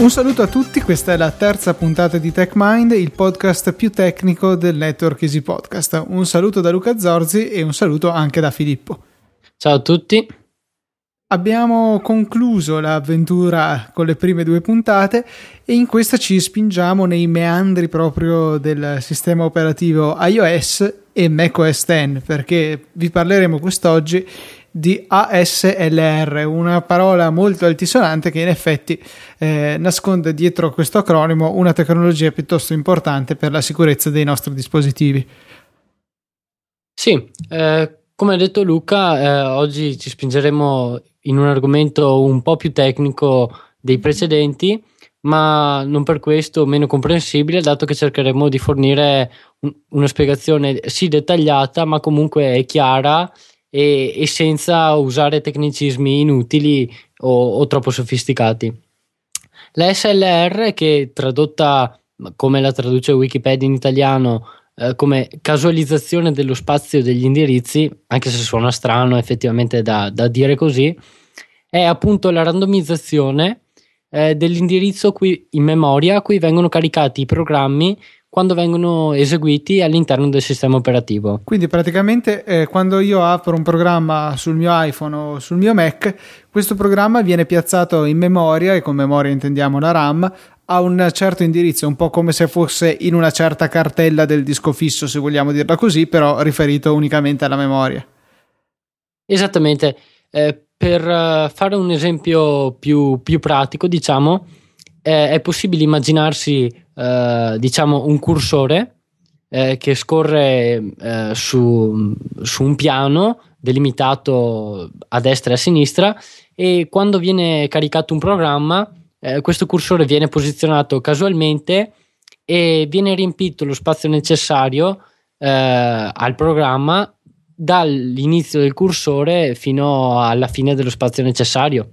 Un saluto a tutti, questa è la terza puntata di TechMind, il podcast più tecnico del network Easy Podcast. Un saluto da Luca Zorzi e un saluto anche da Filippo. Ciao a tutti. Abbiamo concluso l'avventura con le prime due puntate e in questa ci spingiamo nei meandri proprio del sistema operativo iOS e macOS X perché vi parleremo quest'oggi di ASLR, una parola molto altisonante che in effetti eh, nasconde dietro questo acronimo una tecnologia piuttosto importante per la sicurezza dei nostri dispositivi. Sì, eh, come ha detto Luca, eh, oggi ci spingeremo in un argomento un po' più tecnico dei precedenti, ma non per questo meno comprensibile, dato che cercheremo di fornire un, una spiegazione sì dettagliata, ma comunque chiara e, e senza usare tecnicismi inutili o, o troppo sofisticati. La SLR, che tradotta come la traduce Wikipedia in italiano, eh, come casualizzazione dello spazio degli indirizzi, anche se suona strano effettivamente da, da dire così, è appunto la randomizzazione eh, dell'indirizzo qui in memoria a cui vengono caricati i programmi quando vengono eseguiti all'interno del sistema operativo. Quindi praticamente eh, quando io apro un programma sul mio iPhone o sul mio Mac, questo programma viene piazzato in memoria, e con memoria intendiamo la RAM, a un certo indirizzo, un po' come se fosse in una certa cartella del disco fisso, se vogliamo dirla così, però riferito unicamente alla memoria. Esattamente. Eh, per uh, fare un esempio più, più pratico, diciamo, eh, è possibile immaginarsi eh, diciamo un cursore eh, che scorre eh, su, su, un piano delimitato a destra e a sinistra e quando viene caricato un programma eh, questo cursore viene posizionato casualmente e viene riempito lo spazio necessario eh, al programma dall'inizio del cursore fino alla fine dello spazio necessario.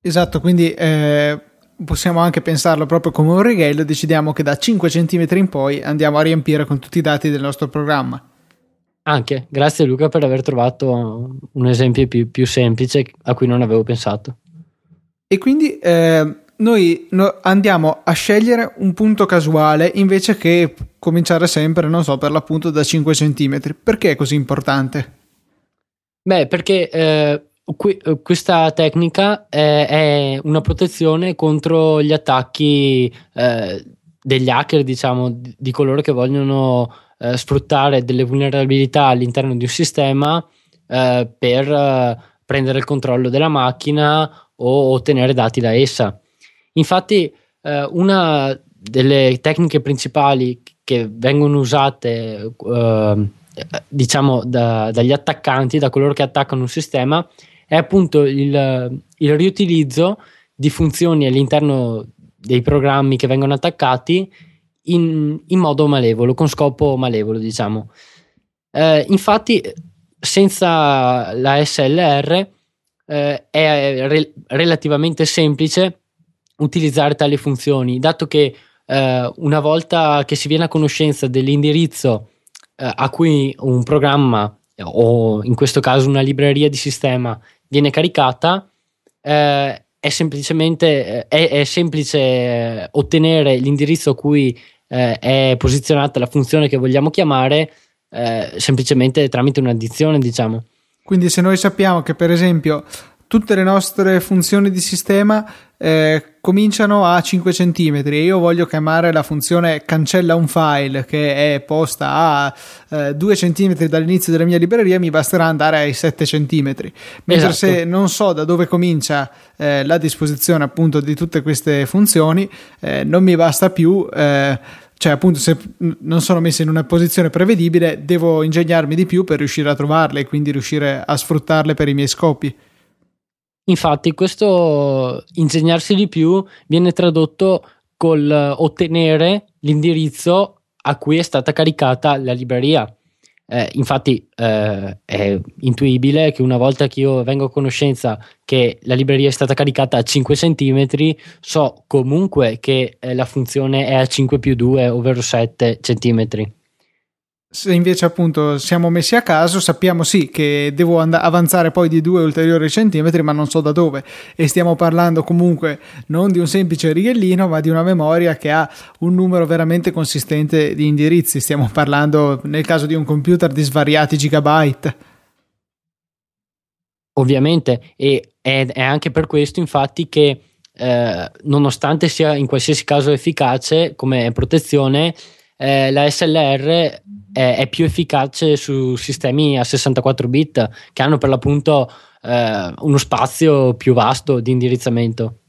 Esatto, quindi eh, possiamo anche pensarlo proprio come un righello, decidiamo che da 5 cm in poi andiamo a riempire con tutti i dati del nostro programma. Anche, grazie Luca per aver trovato un esempio più, più semplice a cui non avevo pensato. E quindi eh, noi no, andiamo a scegliere un punto casuale invece che cominciare sempre, non so, per l'appunto da 5 cm. Perché è così importante? Beh, perché eh, Qui, eh, questa tecnica è, è, una protezione contro gli attacchi eh, degli hacker, diciamo, di, di coloro che vogliono eh, sfruttare delle vulnerabilità all'interno di un sistema eh, per eh, prendere il controllo della macchina o ottenere dati da essa. Infatti, eh, una delle tecniche principali che vengono usate diciamo da, dagli attaccanti, da coloro che attaccano un sistema, è appunto il, il riutilizzo di funzioni all'interno dei programmi che vengono attaccati in, in modo malevolo, con scopo malevolo, diciamo. Eh, infatti, senza la SLR eh, è re- relativamente semplice utilizzare tali funzioni, dato che eh, una volta che si viene a conoscenza dell'indirizzo eh, a cui un programma o in questo caso una libreria di sistema viene caricata, eh, è semplicemente è, è semplice eh, ottenere l'indirizzo a cui eh, è posizionata la funzione che vogliamo chiamare eh, semplicemente tramite un'addizione, diciamo. Quindi se noi sappiamo che per esempio tutte le nostre funzioni di sistema eh, cominciano a 5 cm e io voglio chiamare la funzione cancella un file che è posta a eh, 2 cm dall'inizio della mia libreria mi basterà andare ai 7 cm mentre esatto. se non so da dove comincia eh, la disposizione appunto di tutte queste funzioni eh, non mi basta più eh, cioè appunto se non sono messe in una posizione prevedibile devo ingegnarmi di più per riuscire a trovarle e quindi riuscire a sfruttarle per i miei scopi Infatti, questo insegnarsi di più viene tradotto col ottenere l'indirizzo a cui è stata caricata la libreria. Eh, infatti eh, è intuibile che una volta che io vengo a conoscenza che la libreria è stata caricata a 5 cm, so comunque che eh, la funzione è a 5 più 2, ovvero 7 cm. Se invece appunto siamo messi a caso, sappiamo sì che devo and- avanzare poi di due ulteriori centimetri, ma non so da dove. E stiamo parlando comunque non di un semplice righellino, ma di una memoria che ha un numero veramente consistente di indirizzi. Stiamo parlando, nel caso di un computer, di svariati gigabyte. Ovviamente, e è, è anche per questo, infatti, che eh, nonostante sia in qualsiasi caso efficace come protezione, eh, la SLR è, è, più efficace su sistemi a 64 bit che hanno per l'appunto eh, uno spazio più vasto di indirizzamento.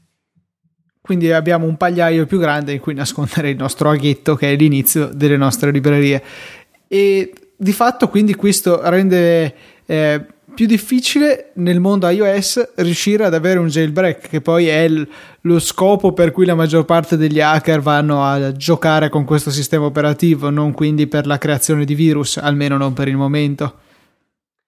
Quindi abbiamo un pagliaio più grande in cui nascondere il nostro aghetto che è l'inizio delle nostre librerie. E di fatto quindi questo rende eh, più difficile nel mondo iOS riuscire ad avere un jailbreak, che poi è il, lo scopo per cui la maggior parte degli hacker vanno a giocare con questo sistema operativo, non quindi per la creazione di virus, almeno non per il momento.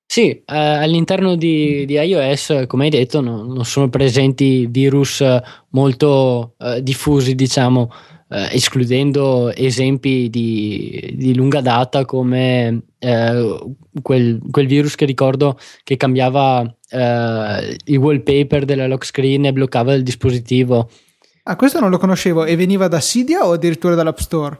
Sì, eh, all'interno di, di, iOS, come hai detto, no, non sono presenti virus molto eh, diffusi, diciamo, eh, escludendo esempi di, di, lunga data come eh, quel, quel, virus che ricordo che cambiava eh, il wallpaper della lock screen e bloccava il dispositivo. Ah, questo non lo conoscevo e veniva da Cydia o addirittura dall'App Store?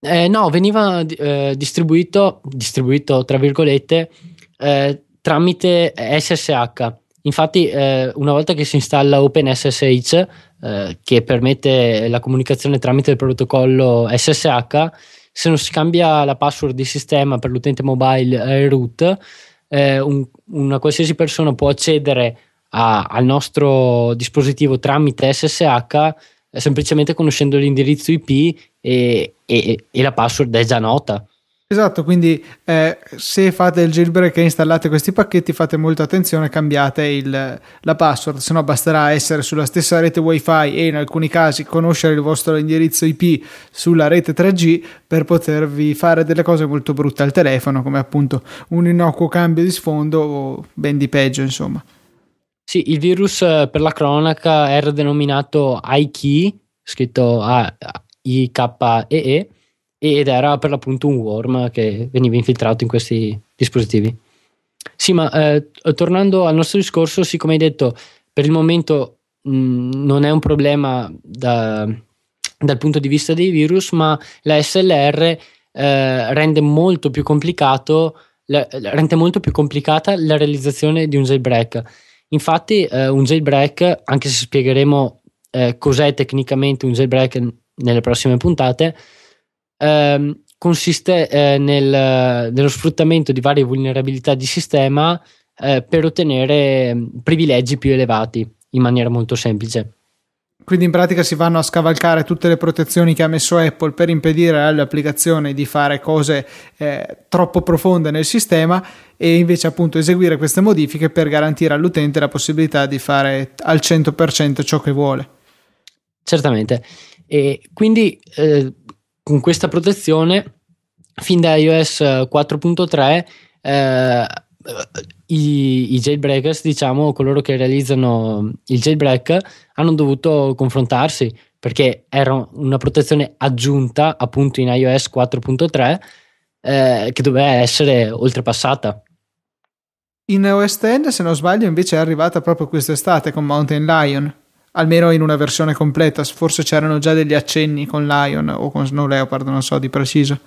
Eh, no, veniva eh, distribuito, distribuito tra virgolette eh, tramite SSH. Infatti, eh, una volta che si installa OpenSSH, eh, che permette la comunicazione tramite il protocollo SSH, se non si cambia la password di sistema per l'utente mobile e root, eh, un, una qualsiasi persona può accedere a, al nostro dispositivo tramite SSH eh, semplicemente conoscendo l'indirizzo IP e, e, e la password è già nota. Esatto, quindi eh, se fate il jailbreak e installate questi pacchetti fate molta attenzione, cambiate il, la password, se no basterà essere sulla stessa rete wifi e in alcuni casi conoscere il vostro indirizzo IP sulla rete 3G per potervi fare delle cose molto brutte al telefono, come appunto un innocuo cambio di sfondo o ben di peggio, insomma. Sì, il virus eh, per la cronaca era denominato iKey, scritto A-I-K-E-E ed era per l'appunto un worm che veniva infiltrato in questi dispositivi. Sì, ma eh, tornando al nostro discorso, sì, come hai detto, per il momento mh, non è un problema da, dal punto di vista dei virus, ma la SLR eh, rende molto più complicato la, rende molto più complicata la realizzazione di un jailbreak. Infatti, eh, un jailbreak, anche se spiegheremo eh, cos'è tecnicamente un jailbreak nelle prossime puntate, ehm, consiste eh, nel, nello sfruttamento di varie vulnerabilità di sistema eh, per ottenere mm, privilegi più elevati in maniera molto semplice. Quindi in pratica si vanno a scavalcare tutte le protezioni che ha messo Apple per impedire alle applicazioni di fare cose eh, troppo profonde nel sistema e invece appunto eseguire queste modifiche per garantire all'utente la possibilità di fare al 100% ciò che vuole. Certamente. E quindi eh, con questa protezione fin da iOS 4.3 eh, i, i, jailbreakers, diciamo, coloro che realizzano il jailbreak hanno dovuto confrontarsi perché era una protezione aggiunta appunto in iOS 4.3 eh, che doveva essere oltrepassata. In OS X, se non sbaglio, invece è arrivata proprio quest'estate con Mountain Lion almeno in una versione completa. Forse c'erano già degli accenni con Lion o con Snow Leopard, non so di preciso.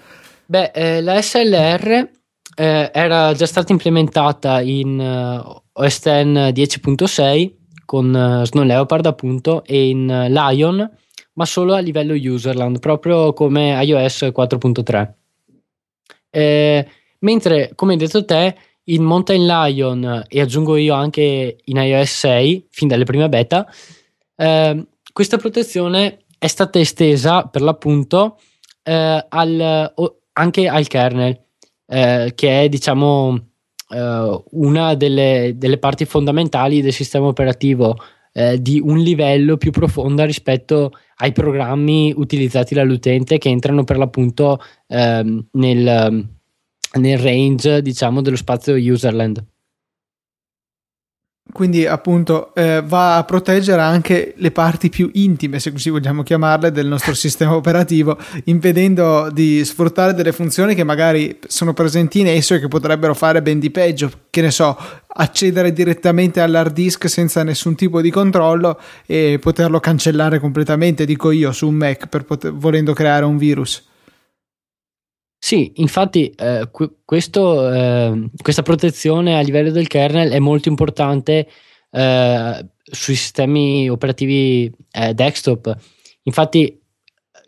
Beh, eh, la SLR eh, era già stata implementata in uh, OS X 10.6 con uh, Snow Leopard appunto e in uh, Lion, ma solo a livello userland, proprio come iOS 4.3. Eh, mentre, come hai detto te, in Mountain Lion e aggiungo io anche in iOS 6, fin dalle prime beta, eh, questa protezione è stata estesa per l'appunto eh, al, anche al kernel, eh, che è diciamo eh, una delle, delle, parti fondamentali del sistema operativo eh, di un livello più profondo rispetto ai programmi utilizzati dall'utente che entrano per l'appunto ehm, nel, nel range diciamo dello spazio userland. Quindi appunto eh, va a proteggere anche le parti più intime, se così vogliamo chiamarle, del nostro sistema operativo, impedendo di sfruttare delle funzioni che magari sono presenti in esso e che potrebbero fare ben di peggio, che ne so, accedere direttamente all'hard disk senza nessun tipo di controllo e poterlo cancellare completamente, dico io, su un Mac poter, volendo creare un virus. Sì, infatti eh, questo, eh, questa protezione a livello del kernel è molto importante eh, sui sistemi operativi eh, desktop. Infatti,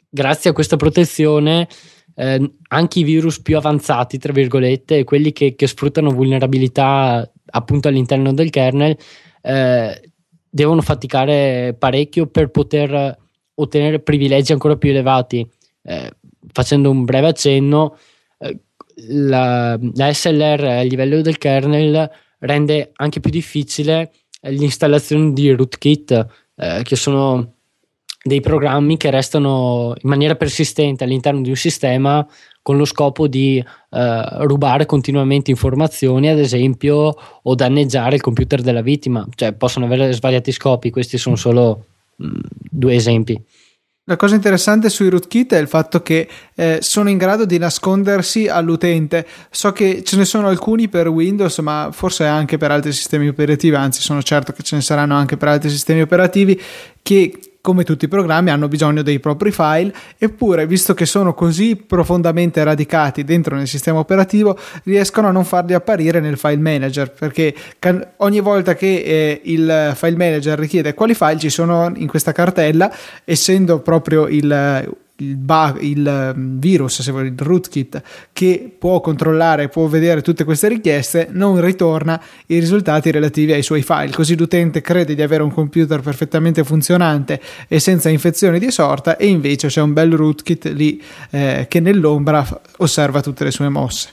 grazie a questa protezione, eh, anche i virus più avanzati, tra virgolette, quelli che, che sfruttano vulnerabilità appunto all'interno del kernel, eh, devono faticare parecchio per poter ottenere privilegi ancora più elevati. Eh, facendo un breve accenno, eh, la, la, SLR a livello del kernel rende anche più difficile l'installazione di rootkit, eh, che sono dei programmi che restano in maniera persistente all'interno di un sistema con lo scopo di eh, rubare continuamente informazioni, ad esempio, o danneggiare il computer della vittima. Cioè, possono avere svariati scopi, questi sono solo mh, mm, due esempi. La cosa interessante sui rootkit è il fatto che eh, sono in grado di nascondersi all'utente. So che ce ne sono alcuni per Windows, ma forse anche per altri sistemi operativi, anzi sono certo che ce ne saranno anche per altri sistemi operativi che come tutti i programmi, hanno bisogno dei propri file, eppure, visto che sono così profondamente radicati dentro nel sistema operativo, riescono a non farli apparire nel file manager, perché can- ogni volta che eh, il file manager richiede quali file ci sono in questa cartella, essendo proprio il il, bug, il mm, virus, se vuoi, il rootkit, che può controllare, può vedere tutte queste richieste, non ritorna i risultati relativi ai suoi file. Così l'utente crede di avere un computer perfettamente funzionante e senza infezioni di sorta, e invece c'è un bel rootkit lì eh, che nell'ombra osserva tutte le sue mosse.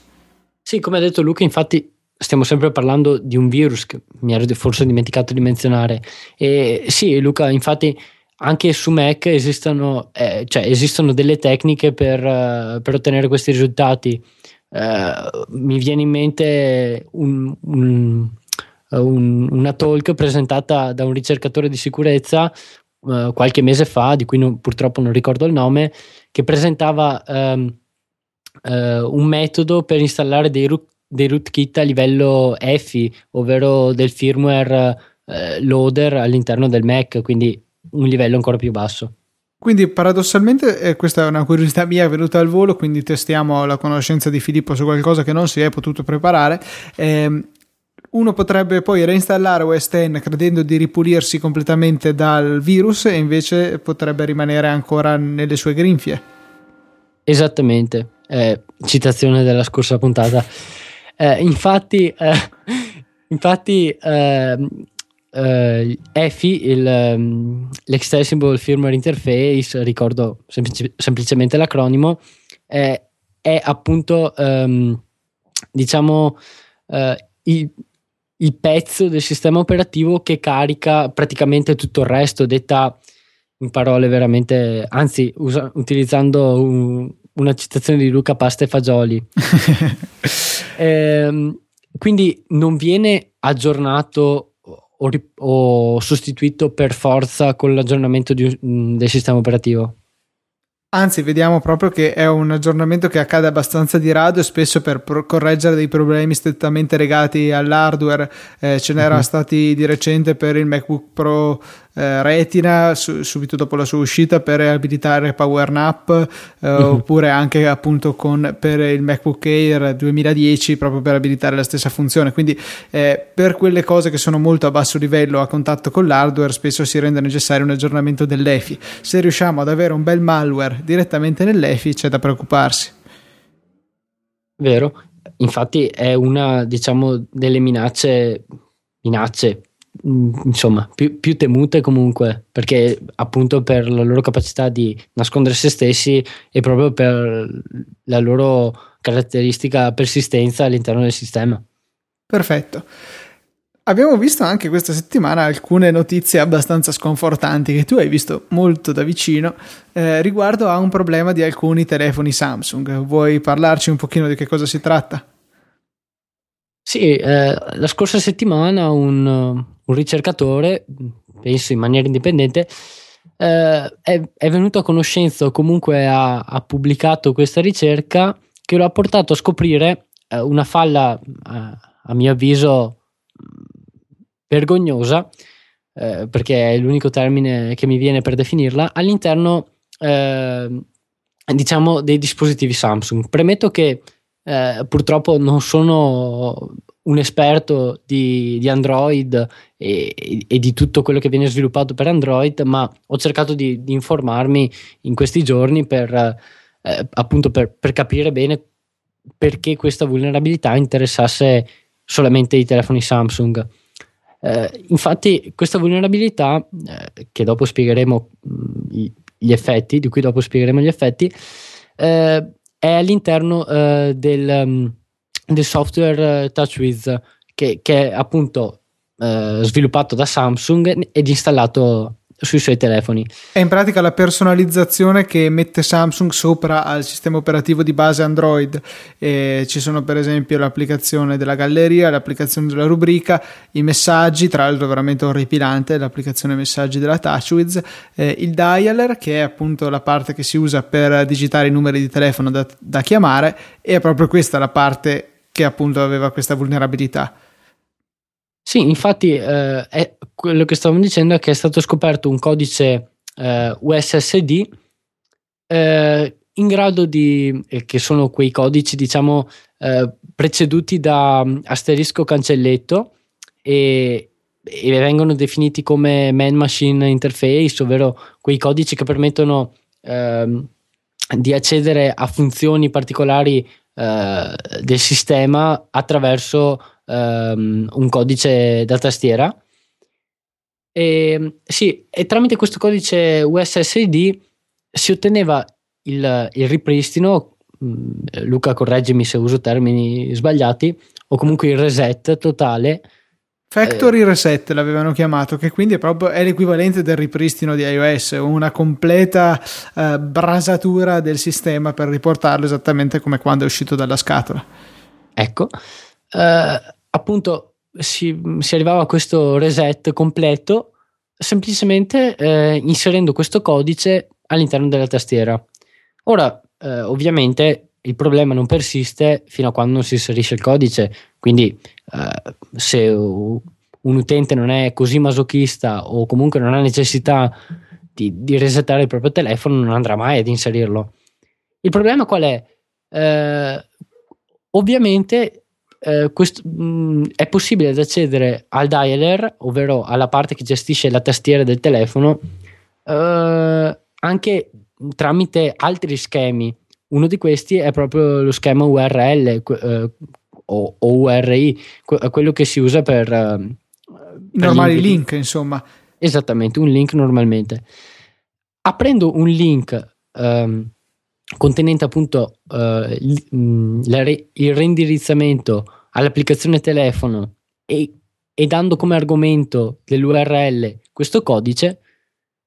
Sì, come ha detto Luca, infatti stiamo sempre parlando di un virus che mi ero forse dimenticato di menzionare. E sì, Luca, infatti anche su Mac esistono, eh, cioè esistono delle tecniche per, uh, per ottenere questi risultati. Uh, mi viene in mente un, un, un, una talk presentata da un ricercatore di sicurezza uh, qualche mese fa, di cui non, purtroppo non ricordo il nome, che presentava um, un metodo per installare dei, root, dei rootkit a livello EFI, ovvero del firmware loader all'interno del Mac, quindi un livello ancora più basso. Quindi paradossalmente eh, questa è una curiosità mia venuta al volo, quindi testiamo la conoscenza di Filippo su qualcosa che non si è potuto preparare. Eh, uno potrebbe poi reinstallare OS X credendo di ripulirsi completamente dal virus e invece potrebbe rimanere ancora nelle sue grinfie. Esattamente, eh, citazione della scorsa puntata. Eh, infatti, eh, ehm, EFI, il, um, l'Extensible Firmware Interface, ricordo semplici- semplicemente l'acronimo, è, è appunto um, diciamo uh, il, il, pezzo del sistema operativo che carica praticamente tutto il resto, detta in parole veramente, anzi usa, utilizzando un, una citazione di Luca Pasta e Fagioli. ehm, quindi non viene aggiornato o, o sostituito per forza con l'aggiornamento di, del sistema operativo? Anzi, vediamo proprio che è un aggiornamento che accade abbastanza di rado e spesso per pro- correggere dei problemi strettamente legati all'hardware. Eh, ce n'erano uh-huh. stati di recente per il MacBook Pro eh, Retina su, subito dopo la sua uscita per abilitare PowerNap eh, uh-huh. oppure anche appunto con, per il MacBook Air 2010 proprio per abilitare la stessa funzione. Quindi eh, per quelle cose che sono molto a basso livello a contatto con l'hardware spesso si rende necessario un aggiornamento dell'EFI. Se riusciamo ad avere un bel malware direttamente nell'EFI c'è da preoccuparsi. Vero. Infatti è una diciamo delle minacce minacce insomma più, più, temute comunque perché appunto per la loro capacità di nascondere se stessi e proprio per la loro caratteristica persistenza all'interno del sistema. Perfetto. Abbiamo visto anche questa settimana alcune notizie abbastanza sconfortanti che tu hai visto molto da vicino eh, riguardo a un problema di alcuni telefoni Samsung. Vuoi parlarci un pochino di che cosa si tratta? Sì, eh, la scorsa settimana un, un ricercatore, penso in maniera indipendente, eh, è, è, venuto a conoscenza o comunque ha, ha, pubblicato questa ricerca che lo ha portato a scoprire eh, una falla, eh, a mio avviso, vergognosa, eh, perché è l'unico termine che mi viene per definirla, all'interno eh, diciamo dei dispositivi Samsung. Premetto che eh, purtroppo non sono un esperto di, di Android e, e, di tutto quello che viene sviluppato per Android, ma ho cercato di, di informarmi in questi giorni per, eh, appunto per, per, capire bene perché questa vulnerabilità interessasse solamente i telefoni Samsung. Eh, infatti, questa vulnerabilità, eh, che dopo spiegheremo mh, gli effetti, di cui dopo spiegheremo gli effetti, eh, è all'interno eh, del, um, del, software uh, TouchWiz che, che, è appunto uh, sviluppato da Samsung ed installato sui suoi telefoni. È in pratica la personalizzazione che mette Samsung sopra al sistema operativo di base Android. E ci sono per esempio l'applicazione della galleria, l'applicazione della rubrica, i messaggi, tra l'altro veramente orripilante, l'applicazione messaggi della TouchWiz, eh, il dialer che è appunto la parte che si usa per digitare i numeri di telefono da, da chiamare e è proprio questa la parte che appunto aveva questa vulnerabilità. Sì, infatti eh, è quello che stavamo dicendo è che è stato scoperto un codice eh, USSD eh, in grado di, eh, che sono quei codici diciamo eh, preceduti da mm, asterisco cancelletto e, e, vengono definiti come man machine interface, ovvero quei codici che permettono ehm, di accedere a funzioni particolari eh, del sistema attraverso um, un codice da tastiera. E, sì, e tramite questo codice USSD si otteneva il, il ripristino. Mm, Luca, correggimi se uso termini sbagliati, o comunque il reset totale. Factory eh, reset l'avevano chiamato, che quindi è proprio è l'equivalente del ripristino di iOS, una completa eh, brasatura del sistema per riportarlo esattamente come quando è uscito dalla scatola. Ecco, eh, appunto si, si, arrivava a questo reset completo semplicemente eh, inserendo questo codice all'interno della tastiera. Ora, eh, ovviamente, il problema non persiste fino a quando non si inserisce il codice, quindi eh, se un utente non è così masochista o comunque non ha necessità di, di resettare il proprio telefono, non andrà mai ad inserirlo. Il problema qual è? Eh, ovviamente eh, questo, mh, mm, è possibile accedere al dialer, ovvero alla parte che gestisce la tastiera del telefono, eh, anche tramite altri schemi. Uno di questi è proprio lo schema URL eh, o, o, URI, quello che si usa per... I normali link, link, insomma. Esattamente, un link normalmente. Aprendo un link um, contenente appunto uh, il, il, reindirizzamento all'applicazione telefono e, e, dando come argomento dell'URL questo codice,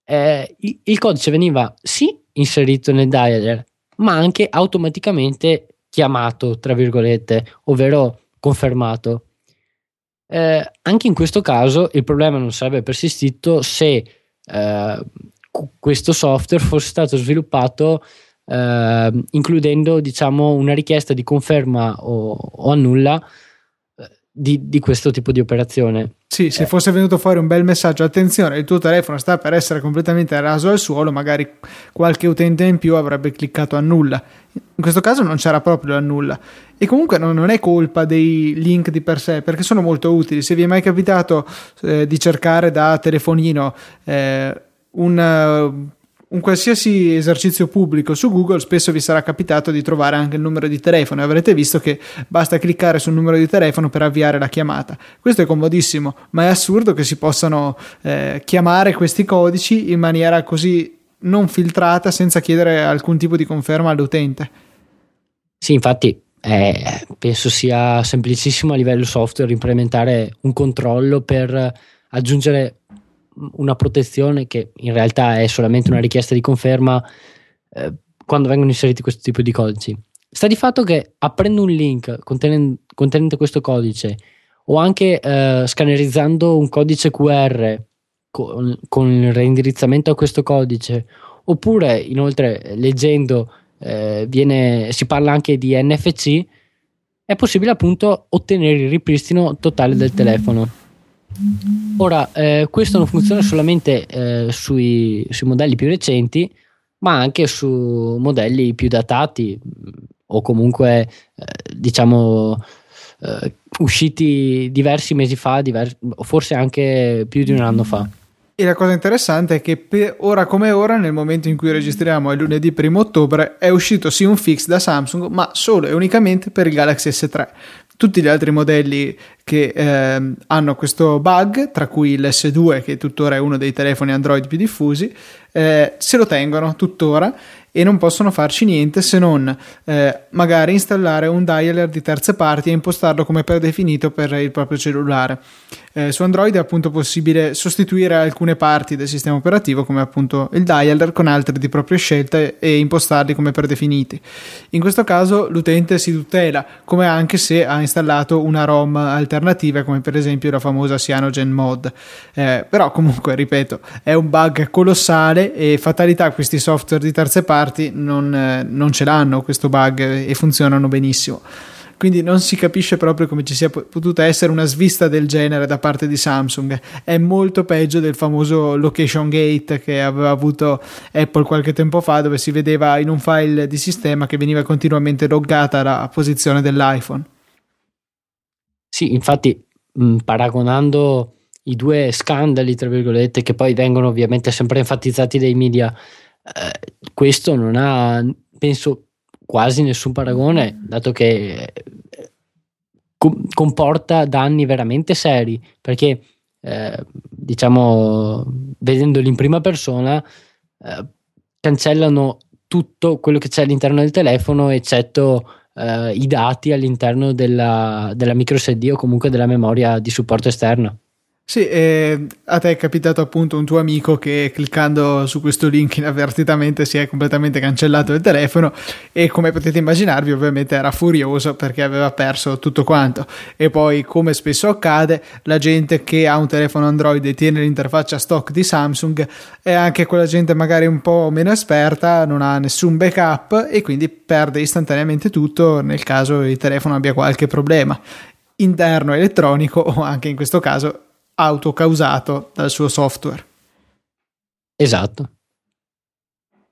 eh, il, il, codice veniva sì inserito nel dialer, ma anche automaticamente chiamato, tra virgolette, ovvero confermato. Eh, anche in questo caso il problema non sarebbe persistito se eh, questo software fosse stato sviluppato eh, includendo diciamo una richiesta di conferma o, o annulla di, di, questo tipo di operazione. Sì, se eh. fosse venuto fuori un bel messaggio, attenzione, il tuo telefono sta per essere completamente raso al suolo, magari qualche utente in più avrebbe cliccato annulla. In questo caso non c'era proprio annulla. E comunque non, non è colpa dei link di per sé, perché sono molto utili. Se vi è mai capitato eh, di cercare da telefonino eh, un un qualsiasi esercizio pubblico su Google spesso vi sarà capitato di trovare anche il numero di telefono e avrete visto che basta cliccare sul numero di telefono per avviare la chiamata. Questo è comodissimo, ma è assurdo che si possano eh, chiamare questi codici in maniera così non filtrata senza chiedere alcun tipo di conferma all'utente. Sì, infatti eh, penso sia semplicissimo a livello software implementare un controllo per aggiungere una protezione che in realtà è solamente una richiesta di conferma eh, quando vengono inseriti questo tipo di codici. Sta di fatto che aprendo un link contenente, contenente questo codice o anche eh, scannerizzando un codice QR con, con, il reindirizzamento a questo codice, oppure inoltre leggendo eh, viene, si parla anche di NFC, è possibile appunto ottenere il ripristino totale del telefono. Ora, eh, questo non funziona solamente eh, sui, sui, modelli più recenti, ma anche su modelli più datati o comunque eh, diciamo eh, usciti diversi mesi fa, diversi, o forse anche più di un anno fa. E la cosa interessante è che ora come ora, nel momento in cui registriamo il lunedì 1 ottobre, è uscito sì un fix da Samsung, ma solo e unicamente per il Galaxy S3. Tutti gli altri modelli che eh, hanno questo bug, tra cui l'S2, che tuttora è uno dei telefoni Android più diffusi, eh, se lo tengono tuttora e non possono farci niente se non eh, magari installare un dialer di terze parti e impostarlo come predefinito per il proprio cellulare. Eh, su Android è appunto possibile sostituire alcune parti del sistema operativo come appunto il dialer con altre di propria scelta e impostarli come predefiniti. In questo caso l'utente si tutela come anche se ha installato una ROM alternativa come per esempio la famosa Cyanogen Mod. Eh, però comunque ripeto è un bug colossale e fatalità questi software di terze parti parti non, eh, non ce l'hanno questo bug e funzionano benissimo quindi non si capisce proprio come ci sia potuta essere una svista del genere da parte di Samsung. È molto peggio del famoso location gate che aveva avuto Apple qualche tempo fa, dove si vedeva in un file di sistema che veniva continuamente loggata la posizione dell'iPhone. Sì, infatti, mh, paragonando i due scandali, tra virgolette, che poi vengono ovviamente sempre enfatizzati dai media eh, questo non ha, penso, quasi nessun paragone, dato che eh, comporta danni veramente seri, perché eh, diciamo, vedendoli in prima persona, eh, cancellano tutto quello che c'è all'interno del telefono, eccetto eh, i dati all'interno della, della micro SD o comunque della memoria di supporto esterno. Sì, eh, a te è capitato appunto un tuo amico che cliccando su questo link inavvertitamente si è completamente cancellato il telefono e come potete immaginarvi ovviamente era furioso perché aveva perso tutto quanto. E poi come spesso accade la gente che ha un telefono Android e tiene l'interfaccia stock di Samsung è anche quella gente magari un po' meno esperta, non ha nessun backup e quindi perde istantaneamente tutto nel caso il telefono abbia qualche problema interno elettronico o anche in questo caso autocausato dal suo software. Esatto.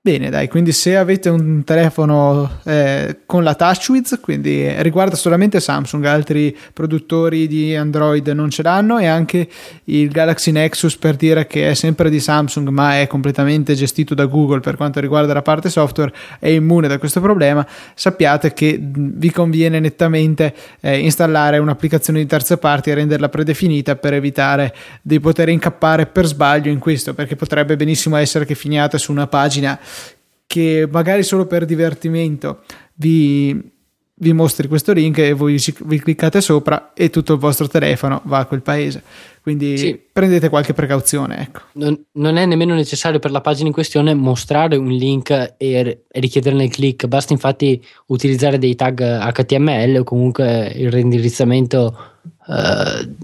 Bene, dai, quindi se avete un telefono eh, con la TouchWiz, quindi riguarda solamente Samsung, altri produttori di Android non ce l'hanno e anche il Galaxy Nexus per dire che è sempre di Samsung ma è completamente gestito da Google per quanto riguarda la parte software, è immune da questo problema, sappiate che vi conviene nettamente eh, installare un'applicazione di terze parti e renderla predefinita per evitare di poter incappare per sbaglio in questo, perché potrebbe benissimo essere che finiate su una pagina che magari solo per divertimento vi, vi mostri questo link e voi vi cliccate sopra e tutto il vostro telefono va a quel paese. Quindi sì. prendete qualche precauzione. Ecco. Non, non, è nemmeno necessario per la pagina in questione mostrare un link e, e richiederne il click, basta infatti utilizzare dei tag HTML o comunque il reindirizzamento uh,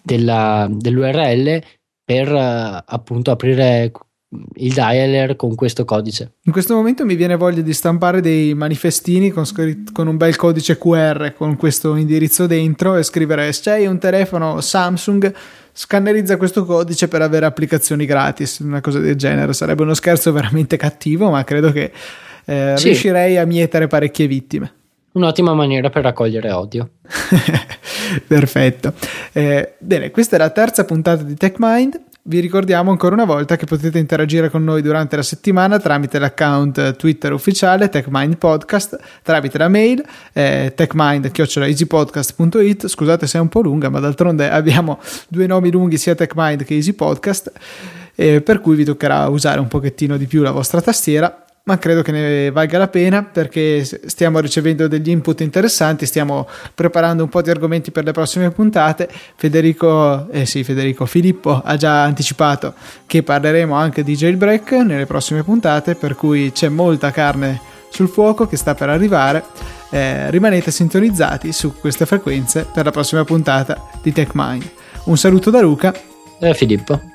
della, dell'URL per uh, appunto aprire il dialer con questo codice. In questo momento mi viene voglia di stampare dei manifestini con, scritto, con un bel codice QR con questo indirizzo dentro e scrivere se hai un telefono Samsung scannerizza questo codice per avere applicazioni gratis, una cosa del genere. Sarebbe uno scherzo veramente cattivo, ma credo che eh, sì. riuscirei a mietere parecchie vittime. Un'ottima maniera per raccogliere odio. Perfetto. Eh, bene, questa è la terza puntata di TechMind. Vi ricordiamo ancora una volta che potete interagire con noi durante la settimana tramite l'account Twitter ufficiale TechMind Podcast, tramite la mail eh, techmind.easypodcast.it. Scusate se è un po' lunga, ma d'altronde abbiamo due nomi lunghi sia TechMind che Easy Podcast, eh, per cui vi toccherà usare un pochettino di più la vostra tastiera ma credo che ne valga la pena perché stiamo ricevendo degli input interessanti, stiamo preparando un po' di argomenti per le prossime puntate. Federico, eh sì, Federico Filippo ha già anticipato che parleremo anche di jailbreak nelle prossime puntate, per cui c'è molta carne sul fuoco che sta per arrivare eh, rimanete sintonizzati su queste frequenze per la prossima puntata di TechMind. Un saluto da Luca e Filippo.